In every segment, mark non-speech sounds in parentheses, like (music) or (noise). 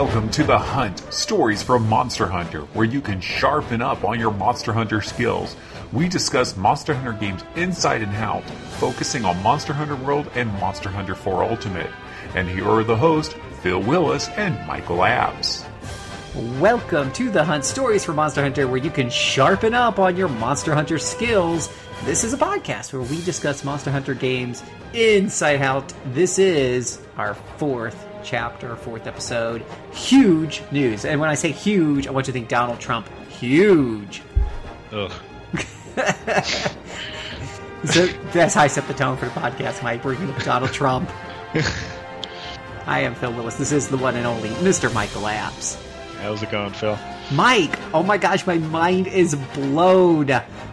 Welcome to The Hunt Stories from Monster Hunter, where you can sharpen up on your Monster Hunter skills. We discuss Monster Hunter games inside and out, focusing on Monster Hunter World and Monster Hunter 4 Ultimate. And here are the hosts, Phil Willis and Michael Apps. Welcome to the Hunt Stories from Monster Hunter, where you can sharpen up on your Monster Hunter skills. This is a podcast where we discuss Monster Hunter games inside out. This is our fourth chapter, fourth episode. Huge news. And when I say huge, I want you to think Donald Trump. Huge. Ugh. (laughs) So that's how I set the tone for the podcast, Mike. Bringing up Donald Trump. (laughs) I am Phil Willis. This is the one and only Mr. Michael Apps. How's it going, Phil? Mike, oh my gosh, my mind is blown.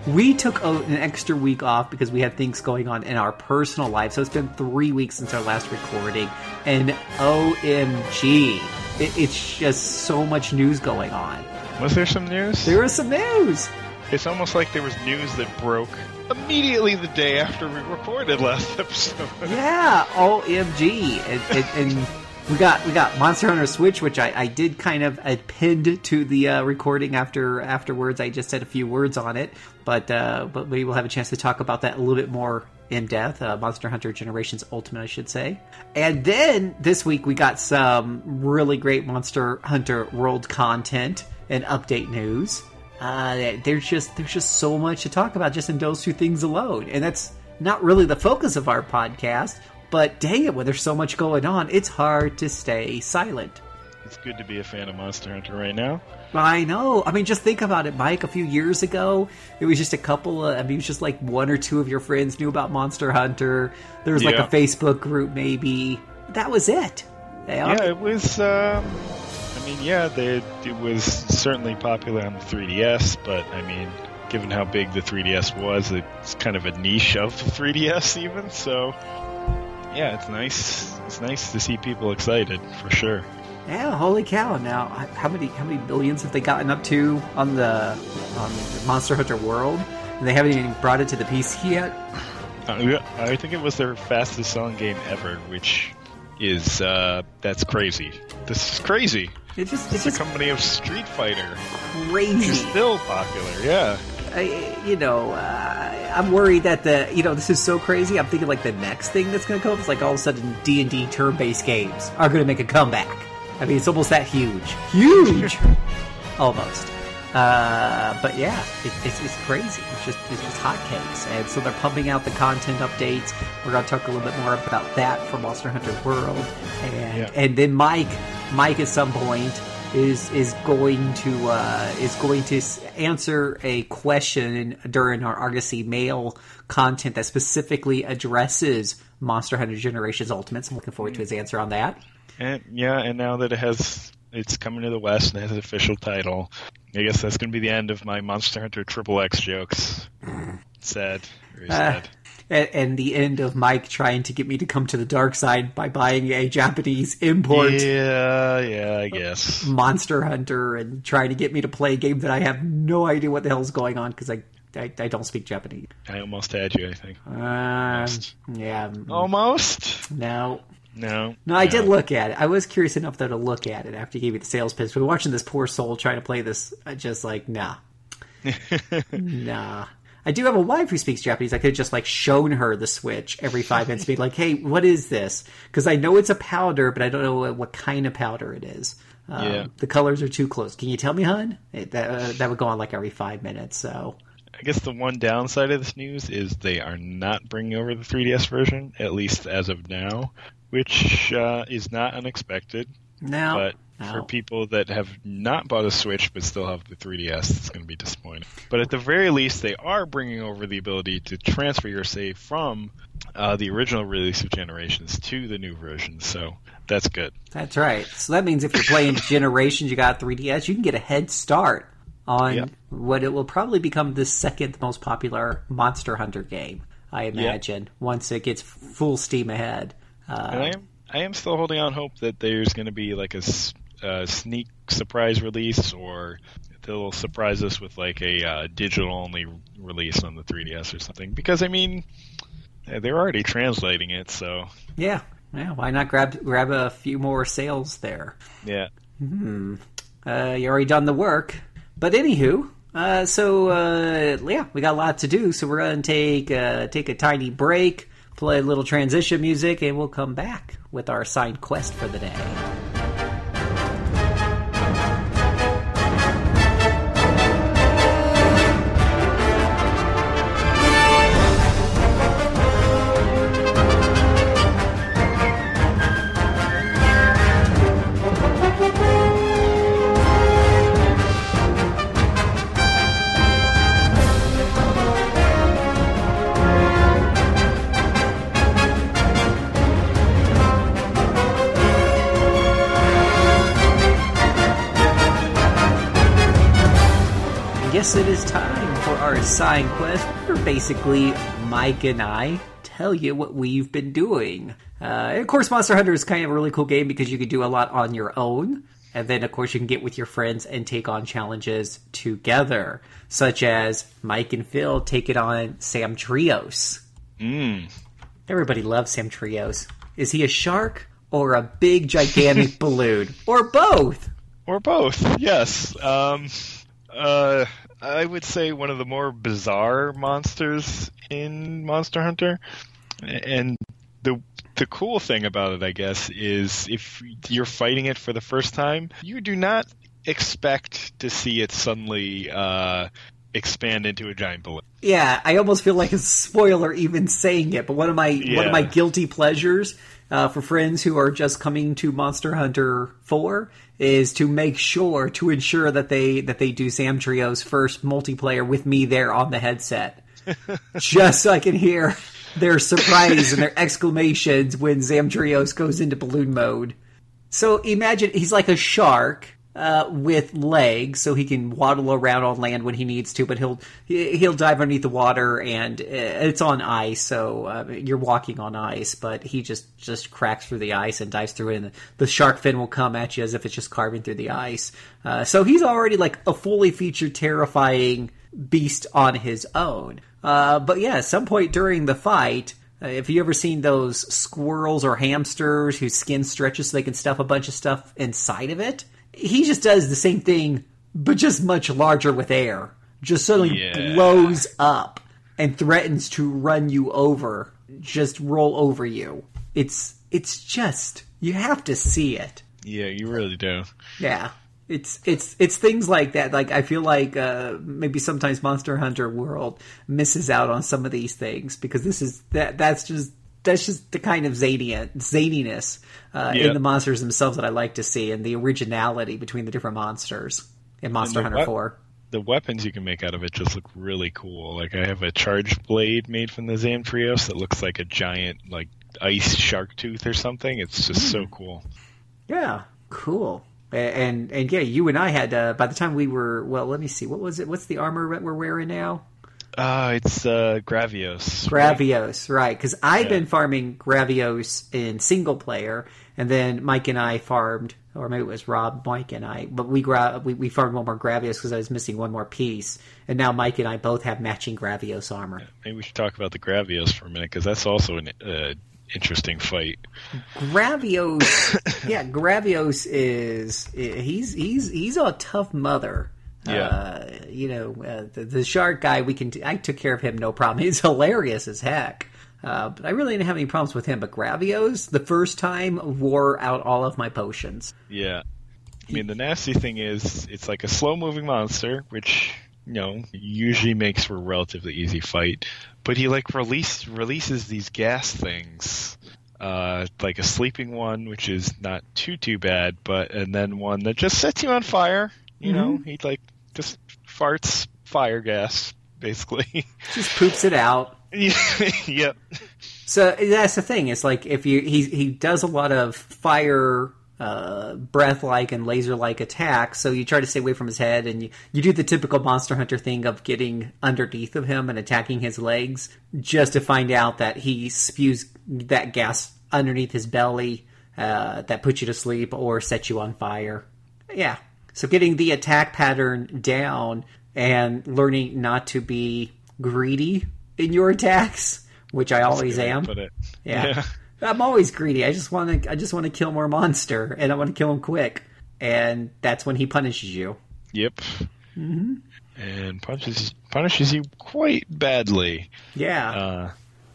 We took a, an extra week off because we had things going on in our personal life. So it's been three weeks since our last recording. And OMG, it, it's just so much news going on. Was there some news? There was some news. It's almost like there was news that broke immediately the day after we recorded last (laughs) episode. Yeah, OMG. And, and, and we got we got Monster Hunter Switch, which I, I did kind of append to the uh, recording after afterwards. I just said a few words on it, but uh, but we will have a chance to talk about that a little bit more in depth. Uh, Monster Hunter Generations Ultimate, I should say. And then this week we got some really great Monster Hunter World content and update news. Uh, there's just there's just so much to talk about just in those two things alone, and that's not really the focus of our podcast. But dang it, when there's so much going on, it's hard to stay silent. It's good to be a fan of Monster Hunter right now. I know. I mean, just think about it, Mike. A few years ago, it was just a couple of, I mean, it was just like one or two of your friends knew about Monster Hunter. There was like Yeah. a Facebook group, maybe. That was it. Yeah. Yeah, it was. Um, I mean, yeah, they, it was certainly popular on the 3DS, but I mean, given how big the 3DS was, it's kind of a niche of the 3DS, even. So, yeah, it's nice. It's nice to see people excited for sure. Yeah, holy cow! Now, how many how many billions have they gotten up to on the on Monster Hunter World? And they haven't even brought it to the PC yet. Uh, I think it was their fastest selling game ever, which is uh, that's crazy. This is crazy. It's just it's It's a company of Street Fighter. crazy. It's still popular, yeah. I, you know, uh, I'm worried that the, you know, this is so crazy. I'm thinking like the next thing that's going to come up is like all of a sudden D and D turn-based games are going to make a comeback. I mean, it's almost that huge, huge, (laughs) almost. Uh, but yeah, it, it's, it's crazy. It's just it's just hotcakes, and so they're pumping out the content updates. We're going to talk a little bit more about that for Monster Hunter World, and Yeah. and then Mike, Mike at some point is is going to uh, is going to answer a question during our Argosy mail content that specifically addresses Monster Hunter Generations Ultimate. So I'm looking forward to his answer on that. And yeah, and now that it has it's coming to the West and it has an official title, I guess that's going to be the end of my Monster Hunter Triple X jokes. Sad, very Uh, sad. and, and the end of Mike trying to get me to come to the dark side by buying a Japanese import yeah, yeah, I guess. Monster Hunter and trying to get me to play a game that I have no idea what the hell's going on because I, I I don't speak Japanese. I almost had you, I think. Um, Almost. yeah, Almost? no. No. No, I did look at it. I was curious enough though to look at it after you gave me the sales pitch. But watching this poor soul trying to play this, I just like nah, (laughs) nah. I do have a wife who speaks Japanese. I could have just like shown her the Switch every five minutes, be like, "Hey, what is this?" Because I know it's a powder, but I don't know what, what kind of powder it is. Um, Yeah. The colors are too close. Can you tell me, hun? It, that uh, that would go on like every five minutes. So I guess the one downside of this news is they are not bringing over the 3DS version, at least as of now, which uh, is not unexpected. now, but no. for people that have not bought a Switch but still have the 3DS, it's going to be disappointing. But at the very least, they are bringing over the ability to transfer your save from uh, the original release of Generations to the new version, so that's good. That's right. So that means if you're playing (laughs) Generations, you got 3DS, you can get a head start on Yep. what it will probably become the second most popular Monster Hunter game. I imagine once it gets full steam ahead. Uh, I am I am still holding on hope that there's going to be like a, a sneak surprise release, or they'll surprise us with like a uh, digital only release on the 3DS or something. Because I mean, they're already translating it, so yeah, yeah. Why not grab grab a few more sales there? yeah. Hmm. Uh, you already done the work. But anywho, uh, so uh, yeah, we got a lot to do. So we're gonna take uh, take a tiny break, play a little transition music, and we'll come back with our side quest for the day. Guess it is time for our sign quest, where basically Mike and I tell you what we've been doing. Uh, of course, Monster Hunter is kind of a really cool game because you can do a lot on your own. And then, of course, you can get with your friends and take on challenges together, such as Mike and Phil take it on Zamtrios. Mm. Everybody loves Zamtrios. Is he a shark or a big, gigantic (laughs) balloon? Or both? Or both, yes. Um, uh, I would say one of the more bizarre monsters in Monster Hunter. And the the cool thing about it, I guess, is if you're fighting it for the first time, you do not expect to see it suddenly uh, expand into a giant balloon. Yeah, I almost feel like a spoiler even saying it. But one of my yeah. one of my guilty pleasures uh, for friends who are just coming to Monster Hunter Four is to make sure to ensure that they that they do Zamtrios first multiplayer with me there on the headset, (laughs) just so I can hear their surprise and their exclamations when Zamtrios goes into balloon mode. So imagine he's like a shark uh, with legs, so he can waddle around on land when he needs to. But he'll he'll dive underneath the water, and uh, it's on ice, so uh, you're walking on ice. But he just just cracks through the ice and dives through it, and the shark fin will come at you as if it's just carving through the ice. Uh, so he's already like a fully featured, terrifying beast on his own. Uh, but yeah, at some point during the fight. Have you ever seen those squirrels or hamsters whose skin stretches so they can stuff a bunch of stuff inside of it? He just does the same thing, but just much larger with air. Just suddenly yeah. blows up and threatens to run you over, just roll over you. It's it's just you have to see it. Yeah, you really do. Yeah. It's it's it's things like that. Like I feel like uh, maybe sometimes Monster Hunter World misses out on some of these things because this is that that's just that's just the kind of zania, zaniness uh, in the monsters themselves that I like to see, and the originality between the different monsters in Monster Hunter we- Four. The weapons you can make out of it just look really cool. Like I have a charged blade made from the Zamtrios that looks like a giant like ice shark tooth or something. It's just mm. so hmm. cool. Yeah, cool. And and yeah, you and I had uh, by the time we were well, let me see, what was it? What's the armor that we're wearing now? Uh, it's uh, Gravios. Gravios, right? Because I've yeah. been farming Gravios in single player, and then Mike and I farmed, or maybe it was Rob, Mike and I, but we gra- we, we farmed one more Gravios because I was missing one more piece, and now Mike and I both have matching Gravios armor. Yeah, maybe we should talk about the Gravios for a minute because that's also an uh, interesting fight. Gravios, (laughs) yeah, Gravios is he's he's he's a tough mother. Yeah. Uh, you know, uh, the, the, shark guy, we can. T- I took care of him, no problem. (laughs) He's hilarious as heck. Uh, but I really didn't have any problems with him. But Gravios, the first time, wore out all of my potions. Yeah. I mean, the nasty thing is, it's like a slow moving monster, which, you know, usually makes for a relatively easy fight. But he, like, release, releases these gas things. Uh, like a sleeping one, which is not too, too bad, but, and then one that just sets you on fire. You mm-hmm. know, he, like, just farts fire gas, basically. (laughs) Just poops it out. (laughs) yep. So that's the thing. It's like if you he he does a lot of fire uh, breath like and laser like attacks. So you try to stay away from his head, and you, you do the typical Monster Hunter thing of getting underneath of him and attacking his legs, just to find out that he spews that gas underneath his belly uh, that puts you to sleep or sets you on fire. Yeah, so getting the attack pattern down and learning not to be greedy in your attacks, which I always am. Yeah. yeah. (laughs) I'm always greedy. I just want to I just want to kill more monster and I want to kill him quick. and that's when he punishes you. Yep. Mm-hmm. And punches punishes you quite badly. Yeah. Uh,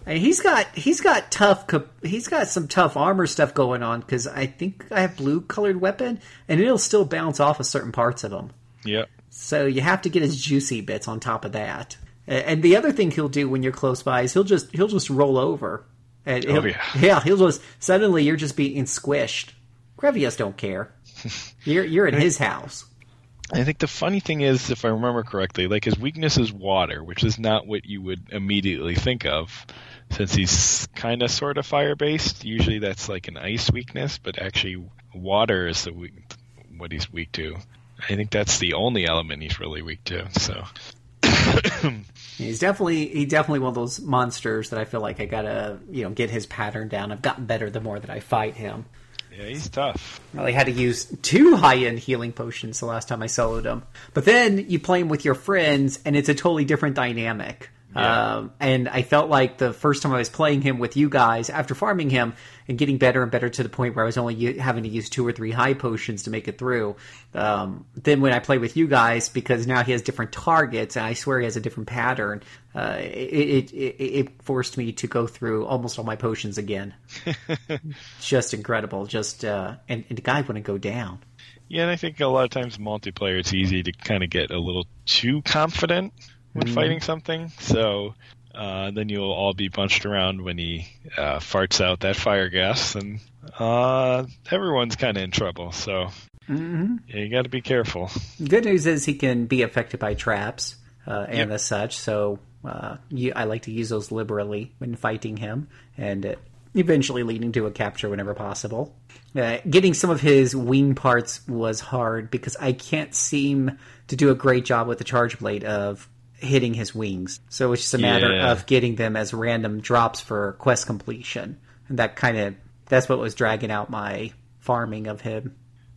And he's got he's got tough he's got some tough armor stuff going on because I think I have blue colored weapon and it'll still bounce off of certain parts of him. yep. So you have to get his juicy bits on top of that. And the other thing he'll do when you're close by is he'll just he'll just roll over. And he'll, oh, (laughs) yeah. he'll just suddenly you're just being squished. Gravios don't care. (laughs) You're you're in his house. I think the funny thing is, if I remember correctly, like his weakness is water, which is not what you would immediately think of, since he's kind of sort of fire based. Usually that's like an ice weakness, but actually water is the weak, what he's weak to. I think that's the only element he's really weak to. So (coughs) He's definitely he definitely one of those monsters that I feel like I gotta you know get his pattern down. I've gotten better the more that I fight him. Yeah, he's tough. Well, I had to use two high end healing potions the last time I soloed him. But then you play him with your friends, and it's a totally different dynamic. Yeah. Um, and I felt like the first time I was playing him with you guys, after farming him and getting better and better to the point where I was only u- having to use two or three high potions to make it through. Um, then when I play with you guys, because now he has different targets, and I swear he has a different pattern, uh, it, it, it, it forced me to go through almost all my potions again. (laughs) just incredible. Just uh, and, and the guy wouldn't go down. Yeah, and I think a lot of times multiplayer it's easy to kind of get a little too confident when fighting something. So uh, then you'll all be bunched around when he uh, farts out that fire gas, and uh, everyone's kind of in trouble. So yeah, you got to be careful. Good news is he can be affected by traps uh, and Yep. as such. So uh, you, I like to use those liberally when fighting him, and uh, eventually leading to a capture whenever possible. Uh, getting some of his wing parts was hard because I can't seem to do a great job with the charge blade of hitting his wings. So it's just a matter Yeah. of getting them as random drops for quest completion, and that kind of that's what was dragging out my farming of him.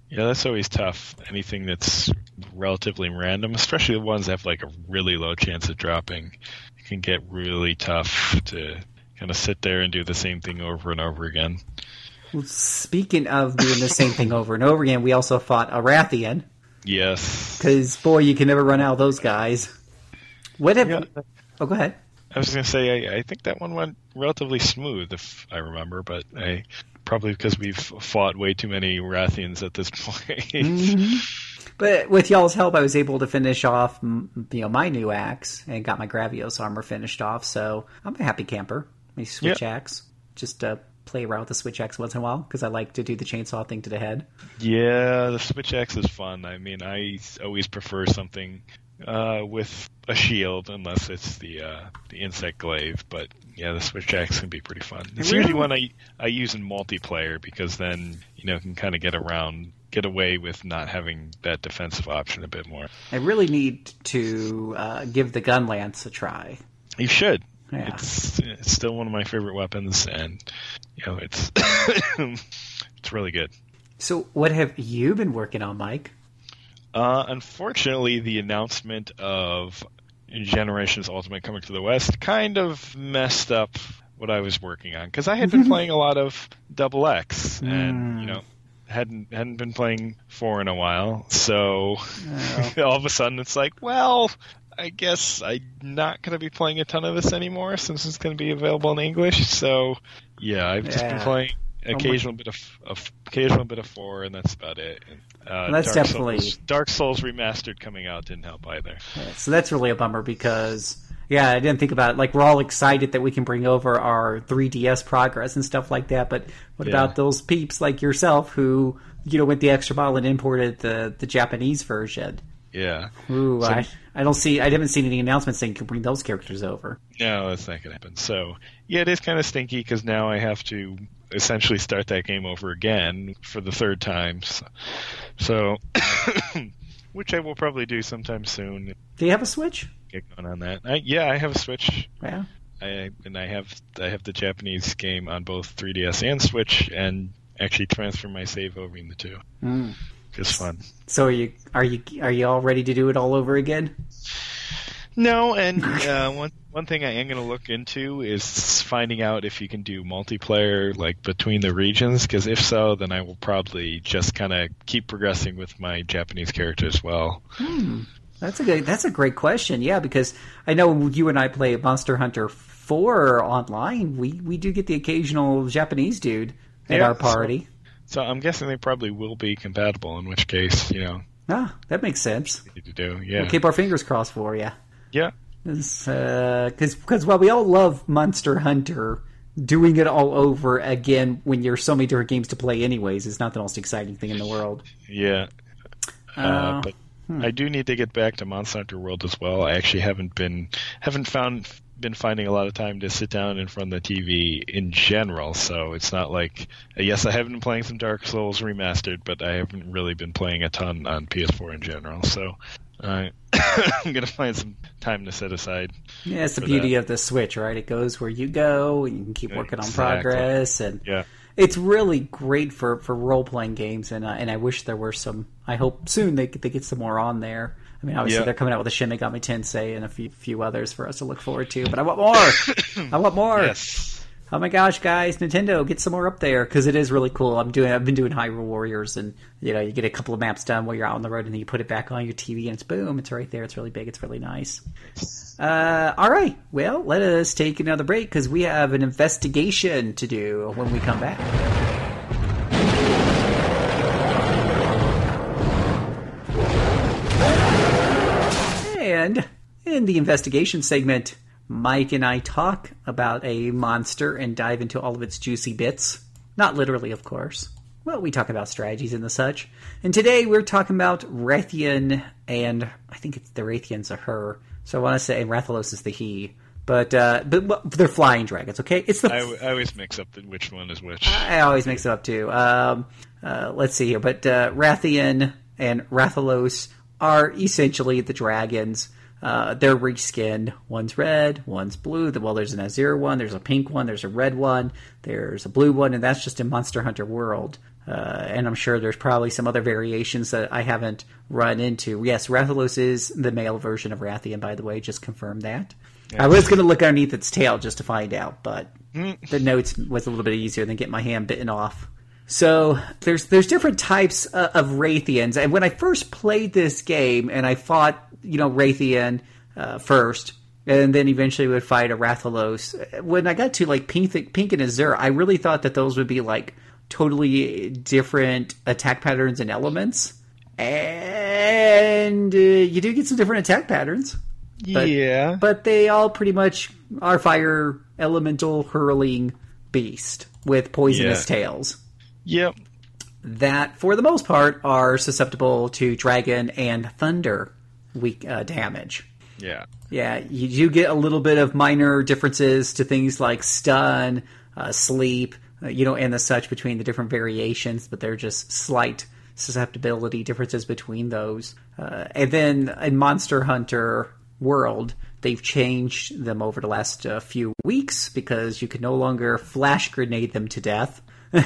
Yeah, that's always tough. Anything that's relatively random, especially the ones that have like a really low chance of dropping, it can get really tough to kind of sit there and do the same thing over and over again. Well, speaking of doing the same thing over and over again, we also fought a Rathian Yes. because boy, you can never run out of those guys. What have? Yeah. Oh, go ahead. I was going to say, I, I think that one went relatively smooth, if I remember, but I probably because we've fought way too many Rathians at this (laughs) point. But with y'all's help, I was able to finish off, you know, my new axe and got my Gravios armor finished off. So I'm a happy camper. My switch Yeah. axe, just uh, play around with the switch axe once in a while because I like to do the chainsaw thing to the head. yeah, the Switch Axe is fun. I mean, I always prefer something uh, with a shield, unless it's the uh, the insect glaive. But yeah, the Switch Axe can be pretty fun. It's Really? usually one I I use in multiplayer because then you know can kind of get around, get away with not having that defensive option a bit more. I really need to uh, give the gun lance a try. You should. Yeah. It's it's still one of my favorite weapons, and you know it's (coughs) it's really good. So, what have you been working on, Mike? Uh, unfortunately, the announcement of Generations Ultimate coming to the West kind of messed up what I was working on because I had been (laughs) playing a lot of Double X, and you know hadn't hadn't been playing four in a while. So (laughs) all of a sudden, it's like, well, I guess I'm not going to be playing a ton of this anymore since it's going to be available in English. So yeah, I've just been playing occasional bit of, of occasional bit of four, and that's about it. And, uh, that's Dark definitely- Souls, Dark Souls remastered coming out didn't help either. So that's really a bummer because yeah, I didn't think about it. Like we're all excited that we can bring over our 3DS progress and stuff like that, but what Yeah. about those peeps like yourself who you know went the extra mile and imported the the Japanese version? Yeah, Ooh, So- I I don't see I haven't seen any announcements saying you can bring those characters over. no, that's not going to happen. So yeah, it is kind of stinky because now I have to essentially start that game over again for the third time. So, so (coughs) which I will probably do sometime soon. Do you have a Switch? Get going on that. I, yeah, I have a Switch. Yeah. I and I have I have the Japanese game on both 3DS and Switch, and actually transfer my save over in the two. Mm. Just fun. So are you are you are you all ready to do it all over again? No, and uh, once one thing I am going to look into is finding out if you can do multiplayer like between the regions. Because if so, then I will probably just kind of keep progressing with my Japanese character as well. That's a good. That's a great question. Yeah, because I know you and I play Monster Hunter Four online, we we do get the occasional Japanese dude at Yeah, our party. So I'm guessing they probably will be compatible. In which case, you know, Ah, that makes sense. to do yeah, We'll keep our fingers crossed for you. Yeah. Because because while we all love Monster Hunter, doing it all over again when you're so many different games to play anyways is not the most exciting thing in the world. Yeah. Uh, Uh, but I do need to get back to Monster Hunter World as well. I actually haven't been haven't found been finding a lot of time to sit down in front of the TV in general. So it's not like yes, I have been playing some Dark Souls remastered, but I haven't really been playing a ton on PS4 in general. So uh, (coughs) I'm gonna find some time to set aside. Yeah, it's the beauty of the Switch, right? It goes where you go, and you can keep working on Exactly. progress, and Yeah. it's really great for, for role playing games. And uh, and I wish there were some. I hope soon they they get some more on there. I mean, obviously Yeah. they're coming out with a Shin Megami Tensei and a few few others for us to look forward to. But I want more. (coughs) I want more. Yes. Oh my gosh, guys, Nintendo, get some more up there because it is really cool. I'm doing, I've been doing Hyrule Warriors, and you know, you get a couple of maps done while you're out on the road, and then you put it back on your TV, and it's boom, it's right there. It's really big. It's really nice. Uh, all right, well, let us take another break because we have an investigation to do when we come back. And in the investigation segment, Mike and I talk about a monster and dive into all of its juicy bits. Not literally, of course. Well, we talk about strategies and the such. And today we're talking about Rathian, and I think it's the Rathian's a her. So I want to say Rathalos is the he. But, uh, but but they're flying dragons, okay? It's the I, I always mix up which one is which. I always mix it up too. Um, uh, let's see here, but uh, Rathian and Rathalos are essentially the dragons. Uh, they're reskinned. One's red, one's blue. Well, there's an Azure one, there's a pink one, there's a red one, there's a blue one, and that's just in Monster Hunter World. Uh, and I'm sure there's probably some other variations that I haven't run into. Yes, Rathalos is the male version of Rathian, by the way. Just confirm that. I was going to look underneath its tail just to find out, but the notes was a little bit easier than getting my hand bitten off. So there's there's different types uh, of Rathians, and when I first played this game, and I fought you know Rathian uh, first, and then eventually would fight a Rathalos. When I got to like Pink, Pink and Azure, I really thought that those would be like totally different attack patterns and elements, and uh, you do get some different attack patterns but- yeah. but they all pretty much are fire elemental hurling beast with poisonous Yeah. tails Yep. that for the most part are susceptible to dragon and thunder weak uh, damage Yeah. yeah you do get a little bit of minor differences to things like stun uh, sleep uh, you know and the such between the different variations but they're just slight susceptibility differences between those uh, and then in monster hunter world they've changed them over the last uh, few weeks because you can no longer flash grenade them to death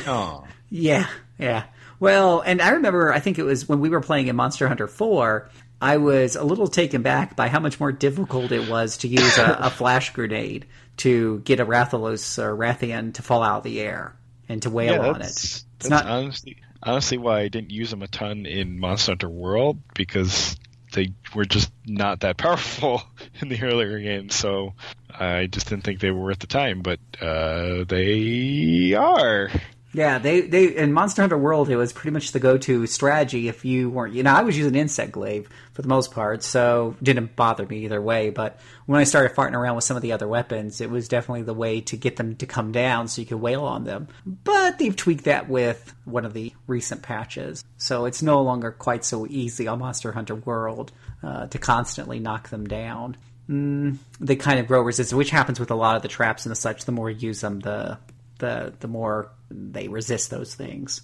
Oh. (laughs) yeah, yeah. Well, and I remember, I think it was when we were playing in Monster Hunter 4, I was a little taken back by how much more difficult it was to use a, a flash grenade to get a Rathalos or Rathian to fall out of the air and to wail yeah, on it. It's that's not. honestly honestly why I didn't use them a ton in Monster Hunter World because they were just not that (laughs) powerful in the earlier games. So I just didn't think they were worth the time, but uh, they are. Yeah, they they in Monster Hunter World, it was pretty much the go-to strategy if you weren't. You know, I was using Insect Glaive for the most part, so didn't bother me either way. But when I started farting around with some of the other weapons, it was definitely the way to get them to come down so you could wail on them. But they've tweaked that with one of the recent patches, so it's no longer quite so easy on Monster Hunter World uh, to constantly knock them down. Mm, they kind of grow resistance, which happens with a lot of the traps and the such. The more you use them, the the the more they resist those things.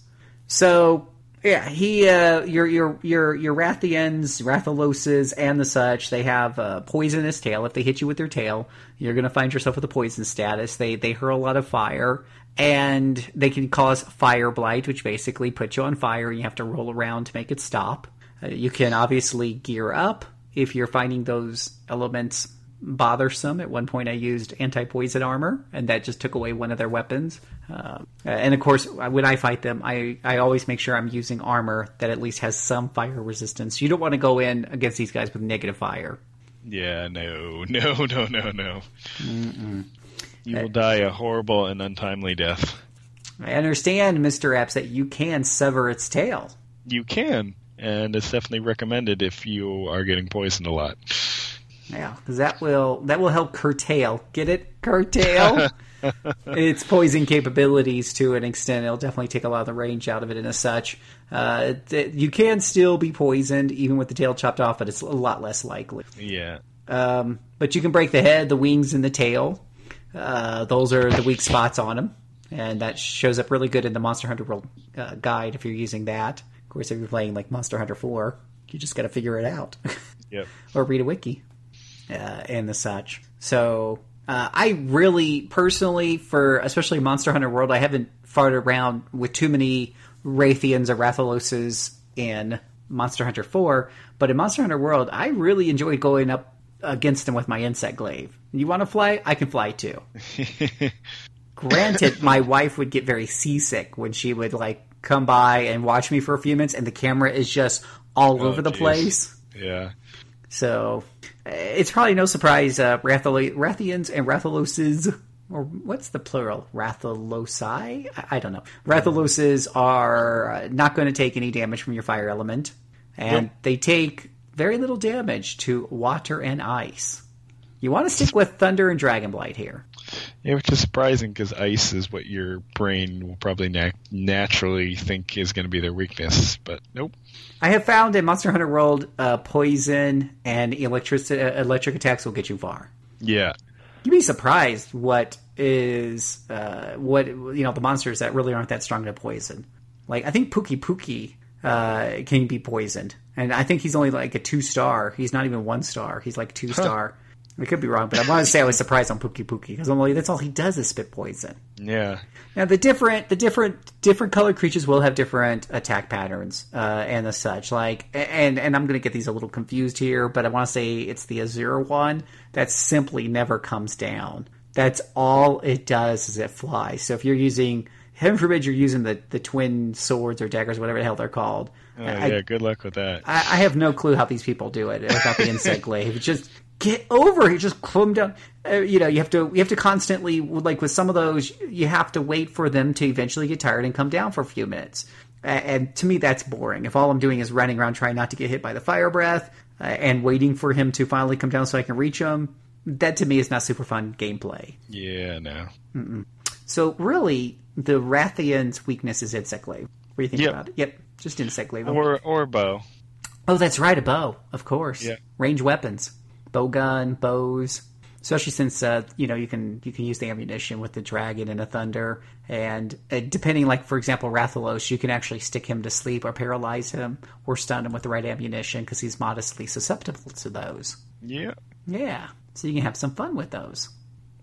So yeah, he uh, your your your your Rathians, Rathaloses, and the such. They have a poisonous tail. If they hit you with their tail, you're to find yourself with a poison status. They they hurl a lot of fire, and they can cause fire blight, which basically puts you on fire. and You have to roll around to make it stop. Uh, you can obviously gear up if you're finding those elements bothersome. At one point, I used anti poison armor, and that just took away one of their weapons. Uh, and of course, when I fight them, I, I always make sure I'm using armor that at least has some fire resistance. You don't want to go in against these guys with negative fire. Yeah, no, (laughs) no, no, no, no. Mm-mm. You will die a horrible and untimely death. I understand, Mr. Apps, that you can sever its tail. You can, and it's definitely recommended if you are getting poisoned a lot. Yeah, because that will that will help curtail. Get it? Curtail. (laughs) (laughs) its poison capabilities to an extent. It'll definitely take a lot of the range out of it and as such. Uh, th- you can still be poisoned even with the tail chopped off, but it's a lot less likely. Yeah. Um, but you can break the head, the wings, and the tail. Uh, those are the weak spots on them, and that shows up really good in the Monster Hunter World uh, guide if you're using that. Of course, if you're playing like Monster Hunter 4, you just got to figure it out. (laughs) Yep. or read a wiki uh, and the such. So uh, I really, personally, for especially Monster Hunter World, I haven't farted around with too many Rathians or Rathaloses in Monster Hunter 4, but in Monster Hunter World, I really enjoyed going up against them with my insect glaive. You want to fly? I can fly too. (laughs) Granted, my wife would get very seasick when she would like come by and watch me for a few minutes, and the camera is just all oh, over the geez. place. Yeah. So it's probably no surprise uh, Rathians and Rathaloses, or what's the plural? Rathalosi? I, I don't know. Rathaloses are uh, not going to take any damage from your fire element, and yep. they take very little damage to water and ice. You want to stick with Thunder and Dragonblight here. Yeah, which is surprising because ice is what your brain will probably naturally think is going to be their weakness, but nope. I have found in Monster Hunter World, uh, poison and electric uh, electric attacks will get you far. Yeah, you'd be surprised what is uh, what you know the monsters that really aren't that strong to poison. Like I think Pukei-Pukei uh, can be poisoned, and I think he's only like a two star. He's not even one star. He's like two star. I could be wrong, but I want to say I was surprised on Pukei-Pukei because I'm like, that's all he does is spit poison. Yeah. Now the different, the different, different colored creatures will have different attack patterns uh, and the such. Like, and and I'm going to get these a little confused here, but I want to say it's the Azure one that simply never comes down. That's all it does is it flies. So if you're using, heaven forbid, you're using the the twin swords or daggers, whatever the hell they're called. Oh, I, yeah, good luck with that. I, I, have no clue how these people do it without the insect glaive. It's just get over it. Just calm down. Uh, you know, you have to you have to constantly like with some of those, you have to wait for them to eventually get tired and come down for a few minutes. And to me, that's boring. If all I'm doing is running around trying not to get hit by the fire breath uh, and waiting for him to finally come down so I can reach him, that to me is not super fun gameplay. Yeah, no. Mm-mm. So really, the Rathian's weakness is insect glaive. What do you think yep. about it? Yep, just insect glaive. Or or bow. Oh, that's right, a bow, of course. Yeah. Range weapons bow gun, bows. Especially since uh, you know you can you can use the ammunition with the dragon and a thunder, and uh, depending, like for example, Rathalos, you can actually stick him to sleep or paralyze him or stun him with the right ammunition because he's modestly susceptible to those. Yeah, yeah. So you can have some fun with those.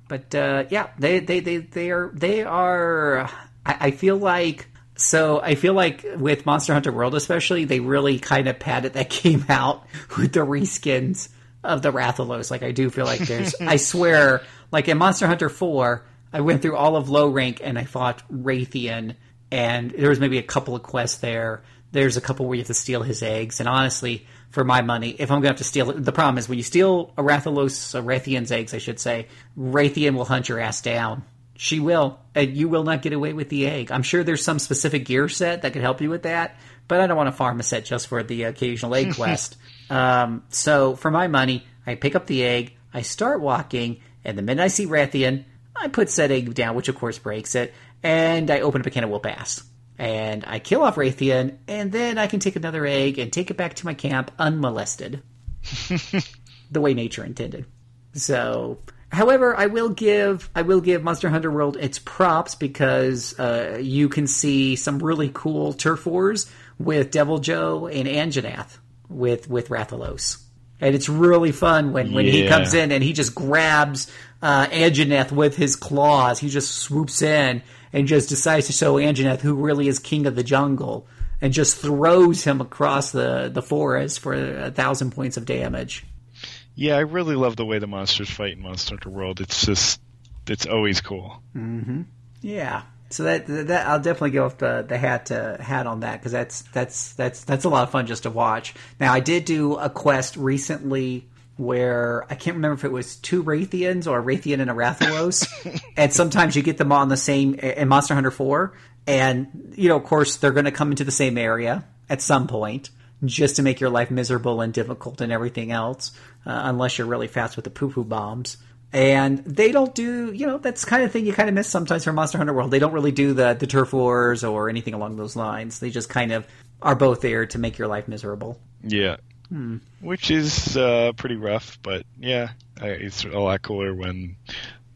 But uh, yeah, they, they they they are they are. I, I feel like so I feel like with Monster Hunter World, especially, they really kind of padded that (laughs) game out with the reskins of the Rathalos. Like I do feel like there's. I swear, like in Monster Hunter Four, I went through all of low rank and I fought Rathian, and there was maybe a couple of quests there. There's a couple where you have to steal his eggs, and honestly, for my money, if I'm going to have to steal it, the problem is when you steal a Rathalos, a Rathian's eggs, I should say, Rathian will hunt your ass down. She will, and you will not get away with the egg. I'm sure there's some specific gear set that could help you with that, but I don't want to farm a set just for the occasional egg (laughs) quest. Um, so for my money, I pick up the egg, I start walking, and the minute I see Rathian, I put said egg down, which of course breaks it, and I open up a can of Wilpass. And I kill off Rathian, and then I can take another egg and take it back to my camp unmolested. (laughs) the way nature intended. So However, I will give I will give Monster Hunter World its props because uh, you can see some really cool turf wars with Deviljho and Anjanath with with Rathalos. And it's really fun when, when yeah. he comes in and he just grabs uh, Anjanath with his claws. He just swoops in and just decides to show Anjanath, who really is king of the jungle and just throws him across the, the forest for a thousand points of damage. Yeah, I really love the way the monsters fight in Monster Hunter World. It's just, it's always cool. Mm-hmm. Yeah. So that that I'll definitely give the the hat uh, hat on that because that's that's that's that's a lot of fun just to watch. Now I did do a quest recently where I can't remember if it was two Rathians or a Rathian and a Rathalos, (laughs) and sometimes you get them on the same in Monster Hunter Four, and you know of course they're going to come into the same area at some point just to make your life miserable and difficult and everything else, uh, unless you're really fast with the poo poo bombs. And they don't do, you know, that's kind of thing you kind of miss sometimes from Monster Hunter World. They don't really do the, the turf wars or anything along those lines. They just kind of are both there to make your life miserable. Yeah. Hmm. Which is uh, pretty rough, but yeah, it's a lot cooler when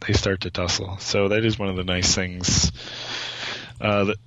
they start to tussle. So that is one of the nice things uh, that (coughs)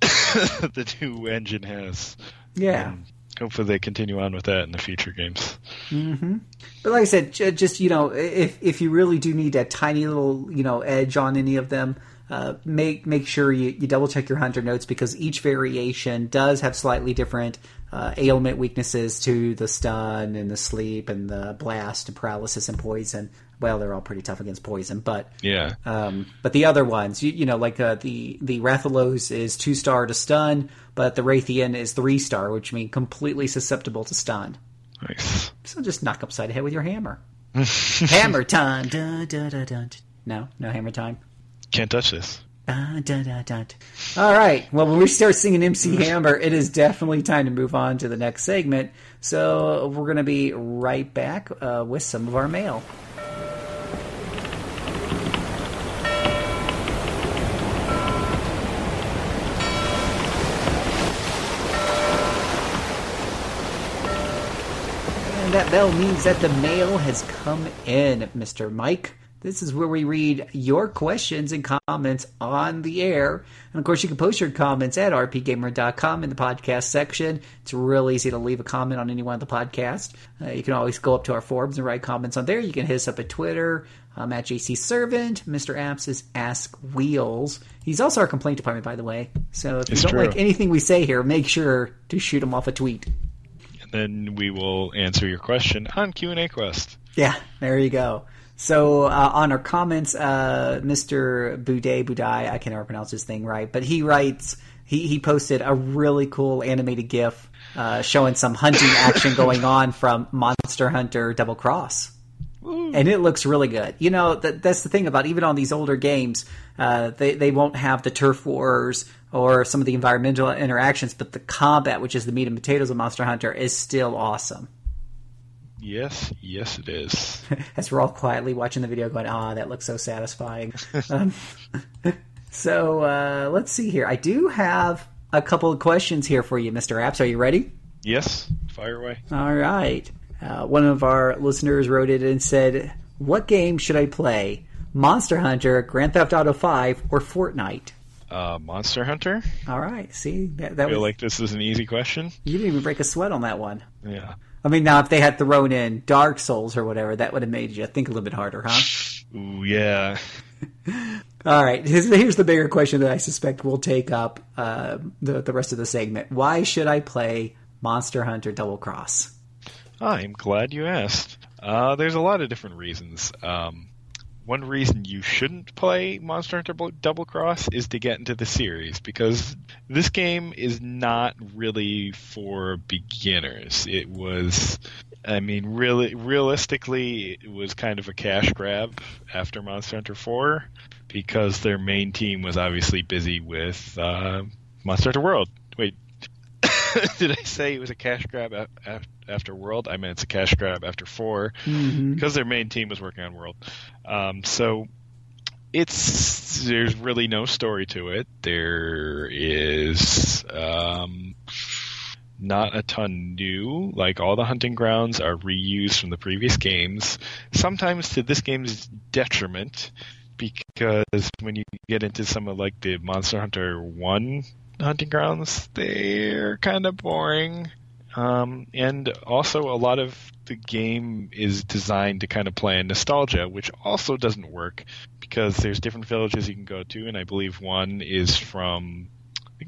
the new engine has. Yeah. And hopefully they continue on with that in the future games. Mm-hmm. But like I said, just you know, if if you really do need a tiny little you know edge on any of them, uh, make make sure you, you double check your hunter notes because each variation does have slightly different uh, ailment weaknesses to the stun and the sleep and the blast and paralysis and poison. Well, they're all pretty tough against poison, but yeah. Um, but the other ones, you, you know, like uh, the the Rathalos is two star to stun, but the Rathian is three star, which means completely susceptible to stun. Nice. So just knock upside the head with your hammer. (laughs) hammer time. Dun, dun, dun. No, no hammer time. Can't touch this. Dun. All right. Well, when we start singing MC Hammer, it is definitely time to move on to the next segment. So we're going to be right back uh, with some of our mail. And that bell means that the mail has come in, Mr. Mike. This is where we read your questions and comments on the air. And of course, you can post your comments at rpgamer.com in the podcast section. It's real easy to leave a comment on any one of the podcasts. Uh, you can always go up to our forums and write comments on there. You can hit us up at Twitter. I'm at JC Servant. Mr. Apps is Ask Wheels. He's also our complaint department, by the way. So if It's you don't true. like anything we say here, make sure to shoot him off a tweet. And then we will answer your question on Q&A Quest. Yeah, there you go. So uh, on our comments, uh, Mr. Boudet Budai, I can never pronounce his thing right, but he writes he he posted a really cool animated GIF uh, showing some hunting action going on from Monster Hunter Double Cross. And it looks really good. You know, that, that's the thing about even on these older games, uh, they, they won't have the turf wars or some of the environmental interactions, but the combat, which is the meat and potatoes of Monster Hunter, is still awesome. Yes, yes it is. (laughs) as we're all quietly watching the video going, ah, that looks so satisfying. (laughs) um, (laughs) so uh, let's see here. I do have a couple of questions here for you, Mr. Apps. Are you ready? yes, fire away. All right. Uh, one of our listeners wrote it and said, What game should I play? Monster Hunter, Grand Theft Auto 5, or Fortnite? Uh, Monster Hunter? All right. See, that, I feel was, like this is an easy question. you didn't even break a sweat on that one. Yeah. I mean, now if they had thrown in Dark Souls or whatever, that would have made you think a little bit harder, huh? Ooh, yeah. (laughs) All right, here's, here's the bigger question that I suspect will take up uh, the the rest of the segment. Why should I play Monster Hunter Double Cross? I'm glad you asked. Uh, there's a lot of different reasons. Um, one reason you shouldn't play Monster Hunter Double- Cross is to get into the series because this game is not really for beginners. It was, I mean, really, realistically, it was kind of a cash grab after Monster Hunter 4 because their main team was obviously busy with uh, Monster Hunter World. (laughs) Did I say it was a cash grab after World? I meant it's a cash grab after 4 because their main team was working on World. Um, so it's there's really no story to it. There is um, not a ton new. Like all the hunting grounds are reused from the previous games. Sometimes to this game's detriment, because when you get into some of like the Monster Hunter One hunting grounds, they're kind of boring. Um, and also, a lot of the game is designed to kind of play on nostalgia, which also doesn't work because there's different villages you can go to, and I believe one is from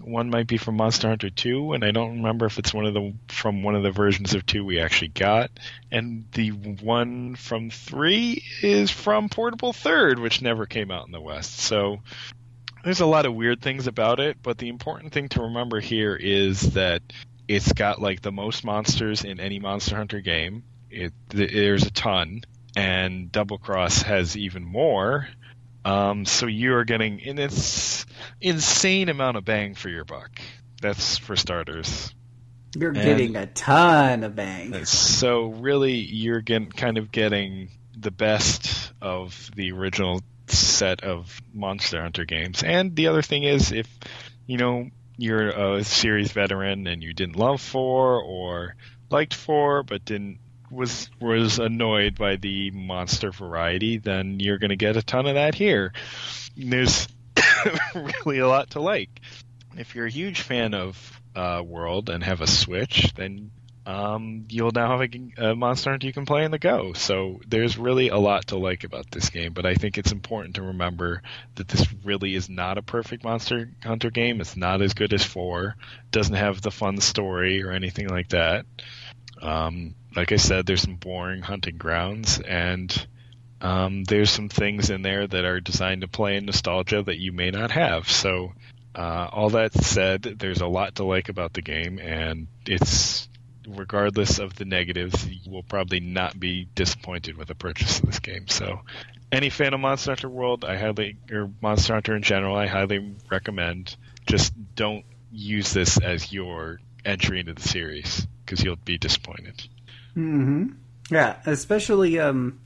One might be from Monster Hunter 2, and I don't remember if it's one of the from one of the versions of 2 we actually got. And the one from 3 is from Portable Third, which never came out in the West. So there's a lot of weird things about it, but the important thing to remember here is that it's got like the most monsters in any Monster Hunter game. It there's a ton, and Double Cross has even more. Um, so you are getting an ins- insane amount of bang for your buck. That's for starters. You're and getting a ton of bang. So really, you're getting kind of getting the best of the original set of Monster Hunter games. And the other thing is, if you know you're a series veteran and you didn't love four or liked four but didn't was was annoyed by the monster variety, then you're going to get a ton of that here. There's (coughs) really a lot to like. If you're a huge fan of uh, World and have a Switch, then um, you'll now have a, a, Monster Hunter you can play in the Go. So there's really a lot to like about this game, but I think it's important to remember that this really is not a perfect Monster Hunter game. It's not as good as 4. doesn't have the fun story or anything like that. Um, like I said, there's some boring hunting grounds, and um, there's some things in there that are designed to play in nostalgia that you may not have. So, uh, all that said, there's a lot to like about the game, and it's regardless of the negatives, you will probably not be disappointed with a purchase of this game. So, any fan of Monster Hunter World, I highly, or Monster Hunter in general, I highly recommend. Just don't use this as your entry into the series because you'll be disappointed. Hmm. Yeah, especially um,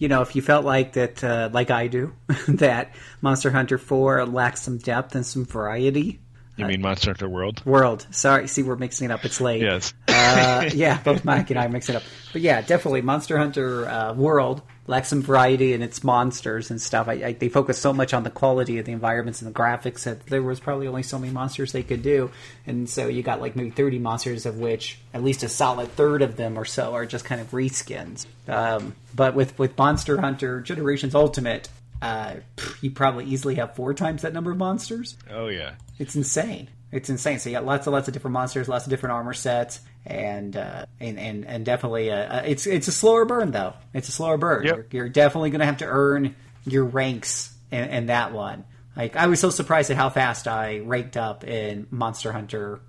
you know, if you felt like that, uh, like I do, (laughs) that Monster Hunter Four lacks some depth and some variety. You mean Monster Hunter World? World. Sorry, see, we're mixing it up. It's late. Yes. uh, (laughs) yeah, both Mike and I mix it up. But yeah, definitely Monster Hunter uh, World lacks some variety in its monsters and stuff. I, I, they focus so much on the quality of the environments and the graphics that there was probably only so many monsters they could do. And so you got like maybe 30 monsters, of which at least a solid third of them or so are just kind of reskins. Um, but with, with Monster Hunter Generations Ultimate, uh, you probably easily have four times that number of monsters. Oh yeah, it's insane. It's insane. So you got lots and lots of different monsters, lots of different armor sets, and uh, and, and and definitely uh, uh it's it's a slower burn though. It's a slower burn. Yep. You're, you're, definitely going to have to earn your ranks in, in, that one. Like I was so surprised at how fast I ranked up in Monster Hunter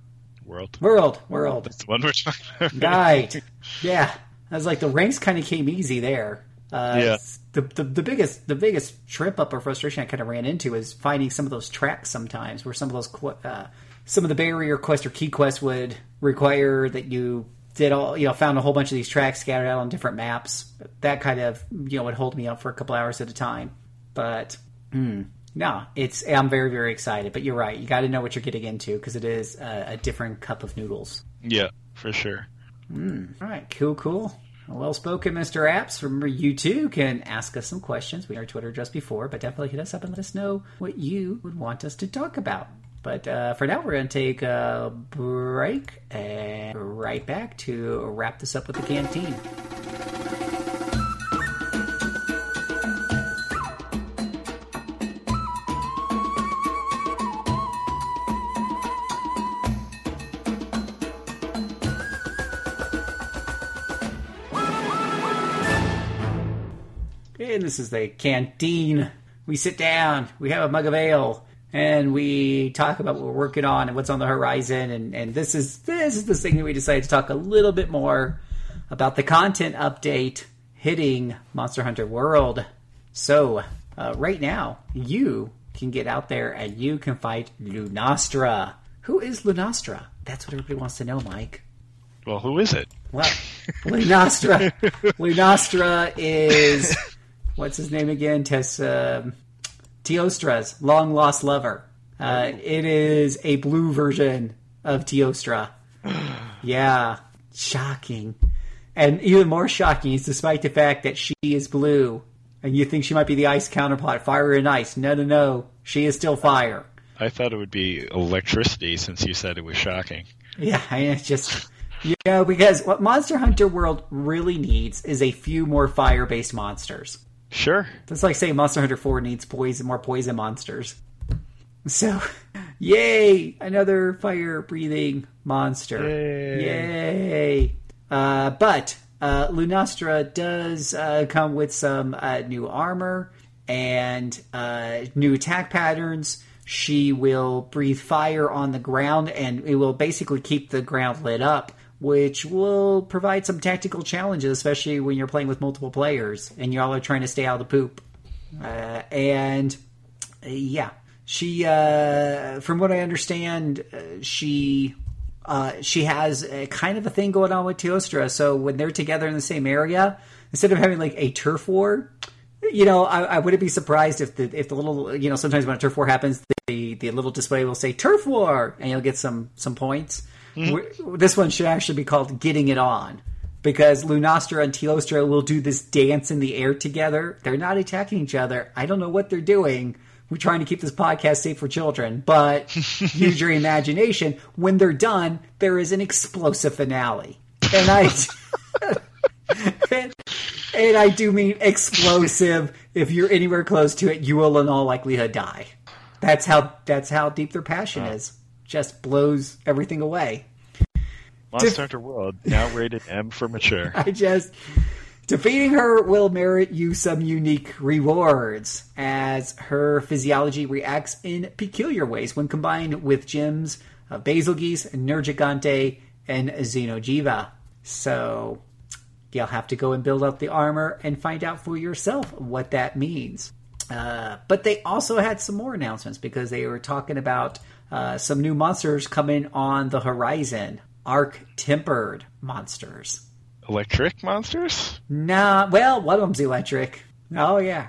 World. World. World. That's the one we're talking about. right. Yeah. I was like the ranks kind of came easy there. Uh, yeah. The, the, the biggest the biggest trip up or frustration I kind of ran into is finding some of those tracks sometimes where some of those uh, some of the barrier quest or key quests would require that you did all you know found a whole bunch of these tracks scattered out on different maps. That kind of you know would hold me up for a couple hours at a time. But mm, no, it's I'm very very excited. But you're right, you got to know what you're getting into because it is a, a, different cup of noodles. Yeah, for sure. Mm, all right, cool, cool. Well spoken, Mr. Apps. Remember, you too can ask us some questions. We are Twitter address before, but definitely hit us up and let us know what you would want us to talk about. But uh, for now, we're going to take a break and right back to wrap this up with the canteen. This is the canteen. We sit down, we have a mug of ale, and we talk about what we're working on and what's on the horizon. And, and this is this is the thing that we decided to talk a little bit more about the content update hitting Monster Hunter World. So uh, right now, you can get out there and you can fight Lunastra. Who is Lunastra? That's what everybody wants to know, Mike. Well, who is it? Well, Lunastra. (laughs) Lunastra is what's his name again? Tess uh, Teostra's long lost lover. Uh, it is a blue version of Teostra. (sighs) yeah, shocking. And even more shocking is despite the fact that she is blue, and you think she might be the ice counterpart, fire and ice. No, no, no. She is still fire. I thought it would be electricity since you said it was shocking. Yeah, (laughs) it's just you know because what Monster Hunter World really needs is a few more fire-based monsters. Sure. That's like saying Monster Hunter 4 needs poison, more poison monsters. So, (laughs) Yay! Another fire breathing monster. Yay. Yay. Uh, but uh, Lunastra does uh, come with some uh, new armor and uh, new attack patterns. She will breathe fire on the ground and it will basically keep the ground lit up, which will provide some tactical challenges, especially when you're playing with multiple players and y'all are trying to stay out of the poop. Uh, and uh, yeah, she, uh, from what I understand, uh, she uh, she has a kind of a thing going on with Teostra. So when they're together in the same area, instead of having like a turf war, you know, I, I wouldn't be surprised if the if the little you know sometimes when a turf war happens, the the little display will say turf war, and you'll get some some points. Mm-hmm. This one should actually be called getting it on. Because Lunastra and Teostra will do this dance in the air together. They're not attacking each other. I don't know what they're doing. We're trying to keep this podcast safe for children, but (laughs) use your imagination. When they're done, there is an explosive finale. And I and, (laughs) (laughs) and I do mean explosive. If you're anywhere close to it, you will in all likelihood die. That's how that's how deep their passion is. Just blows everything away. Monster Hunter World now rated M for mature. (laughs) I just defeating her will merit you some unique rewards as her physiology reacts in peculiar ways when combined with gems of Bazelgeuse, Nergigante, and Xeno'jiiva. So you'll have to go and build up the armor and find out for yourself what that means. Uh, but they also had some more announcements because they were talking about uh, some new monsters coming on the horizon. Arc tempered monsters. Electric monsters? Nah, well, one of them's electric. Oh yeah.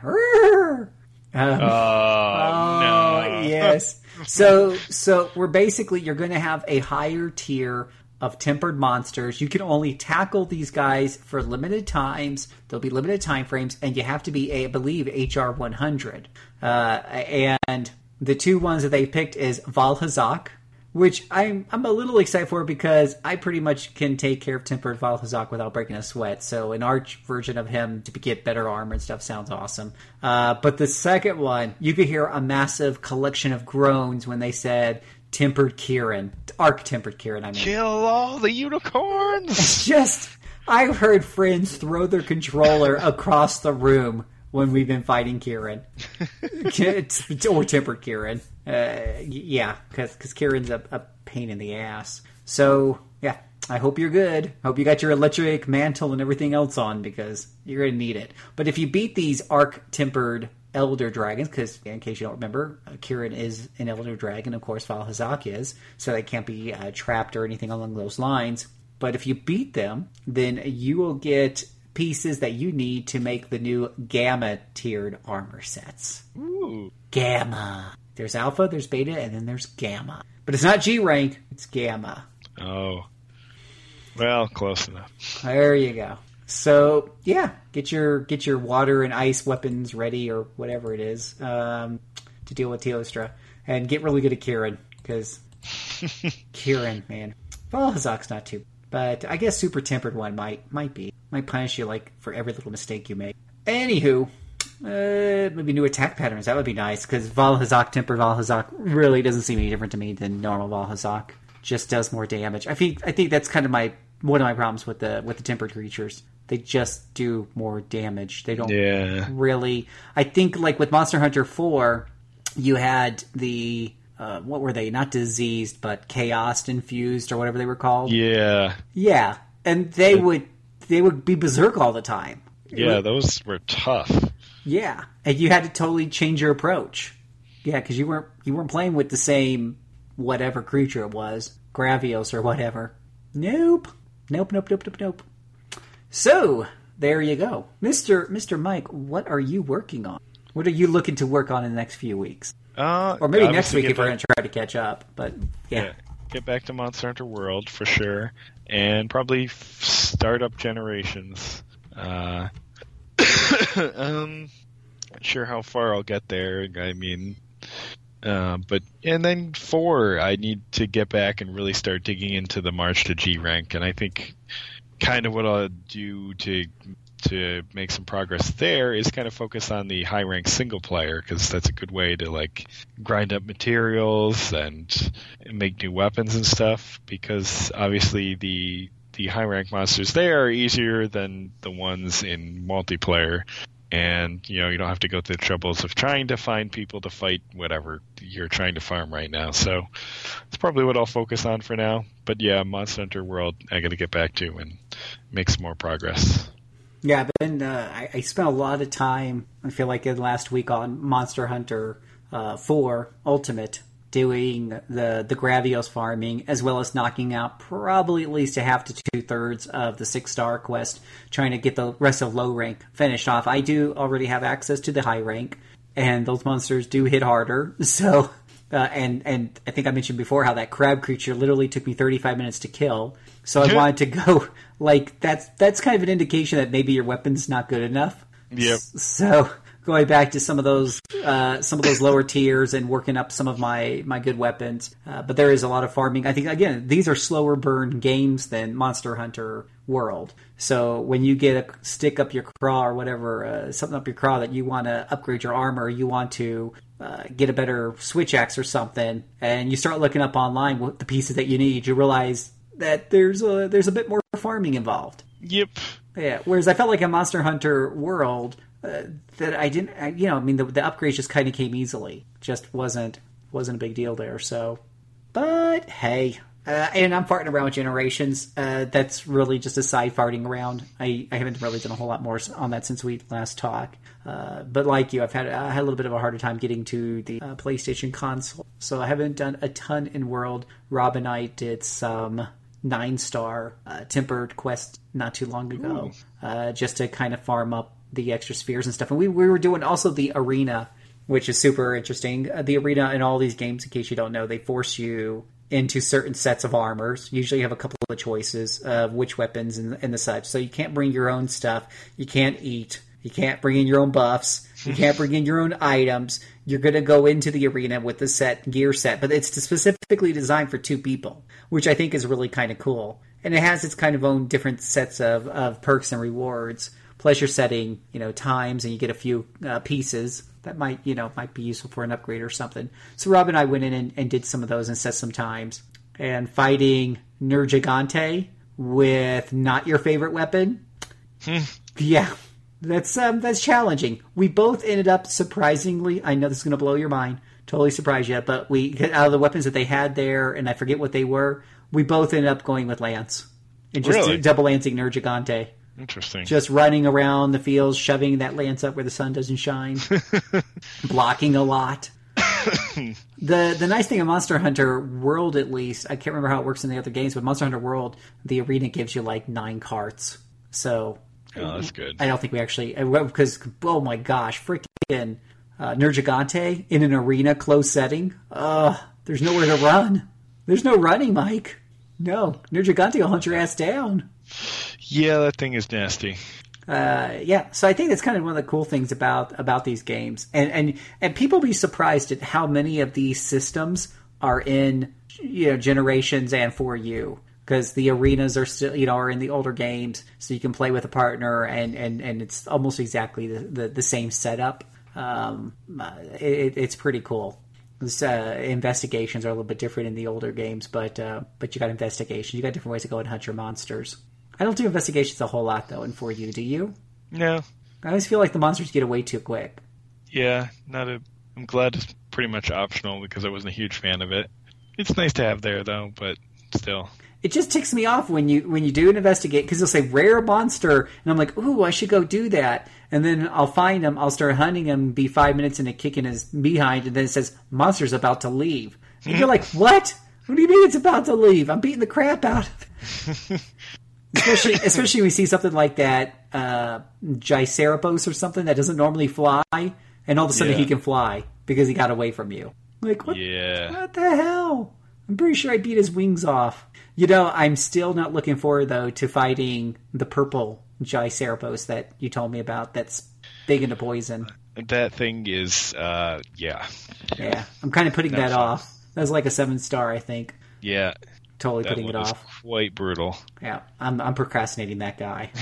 Um, Oh, no. yes. (laughs) So so we're basically you're going to have a higher tier of tempered monsters. You can only tackle these guys for limited times. There'll be limited time frames, and you have to be, I believe, HR 100. Uh, and the two ones that they picked is Vaal Hazak, which I'm I'm a little excited for because I pretty much can take care of tempered Vaal Hazak without breaking a sweat. So an arch version of him to get better armor and stuff sounds awesome. Uh, but the second one, you could hear a massive collection of groans when they said tempered Kirin, arc tempered Kirin. I mean, Kill all the unicorns! it's (laughs) just I've heard friends throw their controller across the room when we've been fighting Kirin, (laughs) or tempered Kirin. Uh, yeah, because Kirin's a, a pain in the ass. So yeah, I hope you're good. Hope you got your electric mantle and everything else on because you're gonna need it. But if you beat these arc tempered elder dragons, because in case you don't remember, uh, Kirin is an elder dragon, of course, Vaal Hazak is, so they can't be uh, trapped or anything along those lines. But if you beat them, then you will get pieces that you need to make the new gamma tiered armor sets. Ooh. Gamma. There's alpha, there's beta, and then there's gamma. But it's not G rank, it's gamma. Oh. Well, close enough. There you go. So yeah, get your get your water and ice weapons ready or whatever it is um, to deal with Teostra, and get really good at Kirin because (laughs) Kirin, man, Vaal Hazak's not too, but I guess super tempered one might might be might punish you like for every little mistake you make. Anywho, uh, maybe new attack patterns that would be nice because Vaal Hazak Temper Vaal Hazak really doesn't seem any different to me than normal Vaal Hazak. Just does more damage. I think I think that's kind of my one of my problems with the with the tempered creatures. They just do more damage. They don't Yeah. really. I think like with Monster Hunter Four, you had the uh, what were they? Not diseased, but chaos infused or whatever they were called. Yeah. Yeah, and they would they would be berserk all the time. Yeah, those were tough. Yeah, and you had to totally change your approach. Yeah, because you weren't you weren't playing with the same whatever creature it was, Gravios or whatever. Nope, nope, nope, nope, nope, nope. So there you go, Mister Mister Mike. What are you working on? What are you looking to work on in the next few weeks, Uh, or maybe next week if we're going to try to catch up? But yeah, Yeah. Get back to Monster Hunter World for sure, and probably f- start up Generations. Uh, (coughs) um, not sure how far I'll get there. I mean, uh, but and then four, I need to get back and really start digging into the March to G rank, and I think kind of what I'll do to to make some progress there is kind of focus on the high rank single player because that's a good way to like grind up materials and make new weapons and stuff because obviously the the high rank monsters there are easier than the ones in multiplayer. And you know you don't have to go through the troubles of trying to find people to fight whatever you're trying to farm right now. So it's probably what i'll focus on for now. But yeah monster hunter world i gotta get back to and make some more progress. Yeah i've been uh, I, I, spent a lot of time i feel like in last week on monster hunter uh, 4 ultimate doing the the Gravios farming, as well as knocking out probably at least a half to two thirds of the six star quest, trying to get the rest of low rank finished off. I do already have access to the high rank, and those monsters do hit harder. (laughs) So, uh, and and I think I mentioned before how that crab creature literally took me 35 minutes to kill. So I wanted to go (laughs) like that's that's kind of an indication that maybe your weapon's not good enough. Yep. So going back to some of those uh, some of those lower tiers and working up some of my my good weapons. Uh, but there is a lot of farming. I think again these are slower burn games than Monster Hunter World. So when you get a stick up your craw or whatever, uh, something up your craw that you want to upgrade your armor, you want to uh, get a better switch axe or something, and you start looking up online what the pieces that you need, you realize that there's a there's a bit more farming involved. Yep. Yeah. Whereas I felt like in Monster Hunter World, uh, that I didn't, I, you know, I mean, the, the upgrades just kind of came easily. Just wasn't wasn't a big deal there. So, but hey, uh, and I'm farting around with generations. Uh, that's really just a side farting around. I, I haven't really done a whole lot more on that since we last talked. Uh, but like you, I've had I had a little bit of a harder time getting to the uh, PlayStation console, so I haven't done a ton in World. Rob and I did some nine star uh, tempered quest not too long ago, uh, just to kind of farm up the extra spheres and stuff. And we, we were doing also the arena, which is super interesting. Uh, the arena in all these games, in case you don't know, they force you into certain sets of armors. Usually you have a couple of choices of which weapons and, and the such. So you can't bring your own stuff. You can't eat. You can't bring in your own buffs. You can't bring in your own items. You're going to go into the arena with the set gear set, but it's specifically designed for two people, which I think is really kind of cool. And it has its kind of own different sets of, of perks and rewards pleasure setting, you know, times, and you get a few uh, pieces that might, you know, might be useful for an upgrade or something. So Rob and I went in and, and did some of those and set some times. And fighting Nergigante with not your favorite weapon, Hmm. yeah, that's um, that's challenging. We both ended up surprisingly. I know this is going to blow your mind, totally surprise you, but we out of the weapons that they had there, and I forget what they were. We both ended up going with Lance and just Really? double lancing Nergigante Interesting. just running around the fields, shoving that lance up where the sun doesn't shine, (laughs) blocking a lot. (laughs) the the nice thing in Monster Hunter World, at least, I can't remember how it works in the other games, but Monster Hunter World, the arena gives you like nine carts. So oh, that's good. I don't think we actually because oh my gosh, freaking uh, Nergigante in an arena closed setting. Uh, there's nowhere to run. There's no running, Mike. No, Nergigante will hunt your ass down. Yeah, that thing is nasty. uh, yeah, so I think that's kind of one of the cool things about about these games, and and and people be surprised at how many of these systems are in you know generations and for you because the arenas are still you know are in the older games, so you can play with a partner, and and and it's almost exactly the the, the same setup. Um, uh, it, it's pretty cool. Uh, investigations are a little bit different in the older games, but uh, but you got investigations. You got different ways to go and hunt your monsters. I don't do investigations a whole lot though, and for you, do you? No. I always feel like the monsters get away too quick. Yeah, not a. I'm glad it's pretty much optional because I wasn't a huge fan of it. It's nice to have there though, but still. It just ticks me off when you when you do an investigate because they'll say rare monster, and I'm like, ooh, I should go do that. And then I'll find him, I'll start hunting him, be five minutes into kicking his behind, and then it says monster's about to leave. And you're (laughs) like, what? What do you mean it's about to leave? I'm beating the crap out of it. (laughs) especially (laughs) especially when we see something like that uh, or something that doesn't normally fly, and all of a sudden Yeah. he can fly because he got away from you. Like what? Yeah. What the hell? I'm pretty sure I beat his wings off. You know, I'm still not looking forward though to fighting the purple Gypceros that you told me about. That's big into poison. That thing is. uh Yeah. Yeah, I'm kind of putting No that off. That was like a seven star, I think. Yeah. Totally That putting it off. quite brutal. Yeah, I'm I'm procrastinating that guy.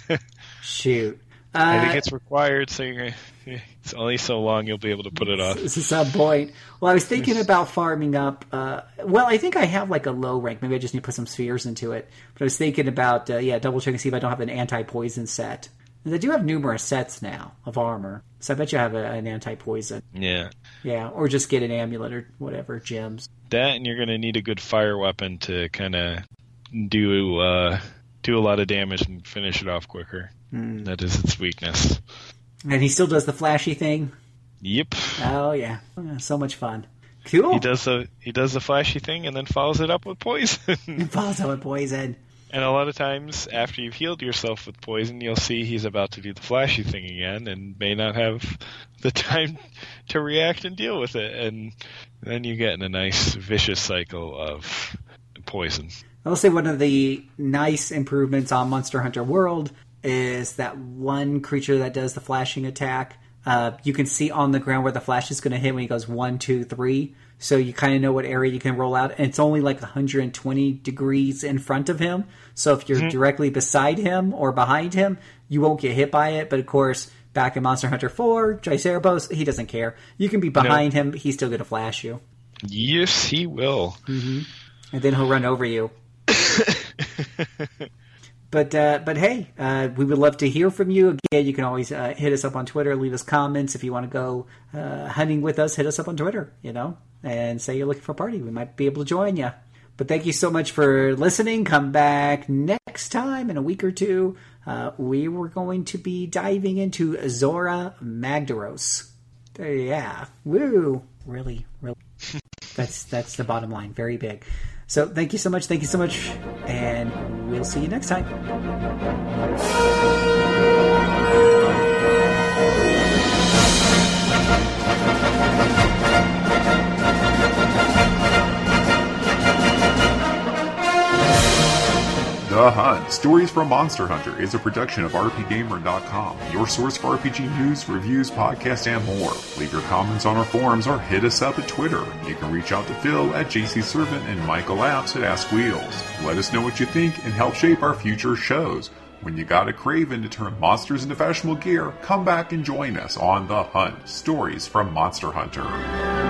(laughs) Shoot. I think it's required, so you're, it's only so long you'll be able to put it off. This is some point. Well, I was thinking about farming up. Uh, well, I think I have like a low rank. Maybe I just need to put some spheres into it. But I was thinking about uh, yeah, double checking see if I don't have an anti poison set. They do have numerous sets now of armor, so I bet you have a, an anti poison. Yeah. Yeah, or just get an amulet or whatever gems. That, and you're going to need a good fire weapon to kind of do uh, do a lot of damage and finish it off quicker. Mm. That is its weakness. And he still does the flashy thing. Yep. Oh yeah, so much fun. Cool. He does the he does the flashy thing and then follows it up with poison. (laughs) follows up with poison. And a lot of times, after you've healed yourself with poison, you'll see he's about to do the flashy thing again, and may not have (laughs) the time to react and deal with it, and then you get in a nice vicious cycle of poison. I'll say one of the nice improvements on Monster Hunter World is that one creature that does the flashing attack. Uh, you can see on the ground where the flash is going to hit when he goes one, two, three. So you kind of know what area you can roll out. And it's only like 120 degrees in front of him. So if you're mm-hmm. directly beside him or behind him, you won't get hit by it. But of course, back in Monster Hunter 4, Triceratops, he doesn't care. You can be behind him, he's still going to flash you. Yes, he will. Mm-hmm. And then he'll run over you. (laughs) But uh, but hey, uh, we would love to hear from you. Again, you can always uh, hit us up on Twitter, leave us comments if you want to go uh, hunting with us. Hit us up on Twitter, you know, and say you're looking for a party. We might be able to join you. But thank you so much for listening. Come back next time in a week or two. Uh, we were going to be diving into Zora Magdaros. Yeah, woo! Really, really. (laughs) that's that's the bottom line. Very big. So thank you so much. Thank you so much. And we'll see you next time. Stories from Monster Hunter is a production of RPGamer.com, your source for RPG news, reviews, podcasts, and more. Leave your comments on our forums or hit us up at Twitter. You can reach out to Phil at JC Servant and Michael Apps at Ask Wheels. Let us know what you think and help shape our future shows. When you got a craving to turn monsters into fashionable gear, come back and join us on The Hunt Stories from Monster Hunter.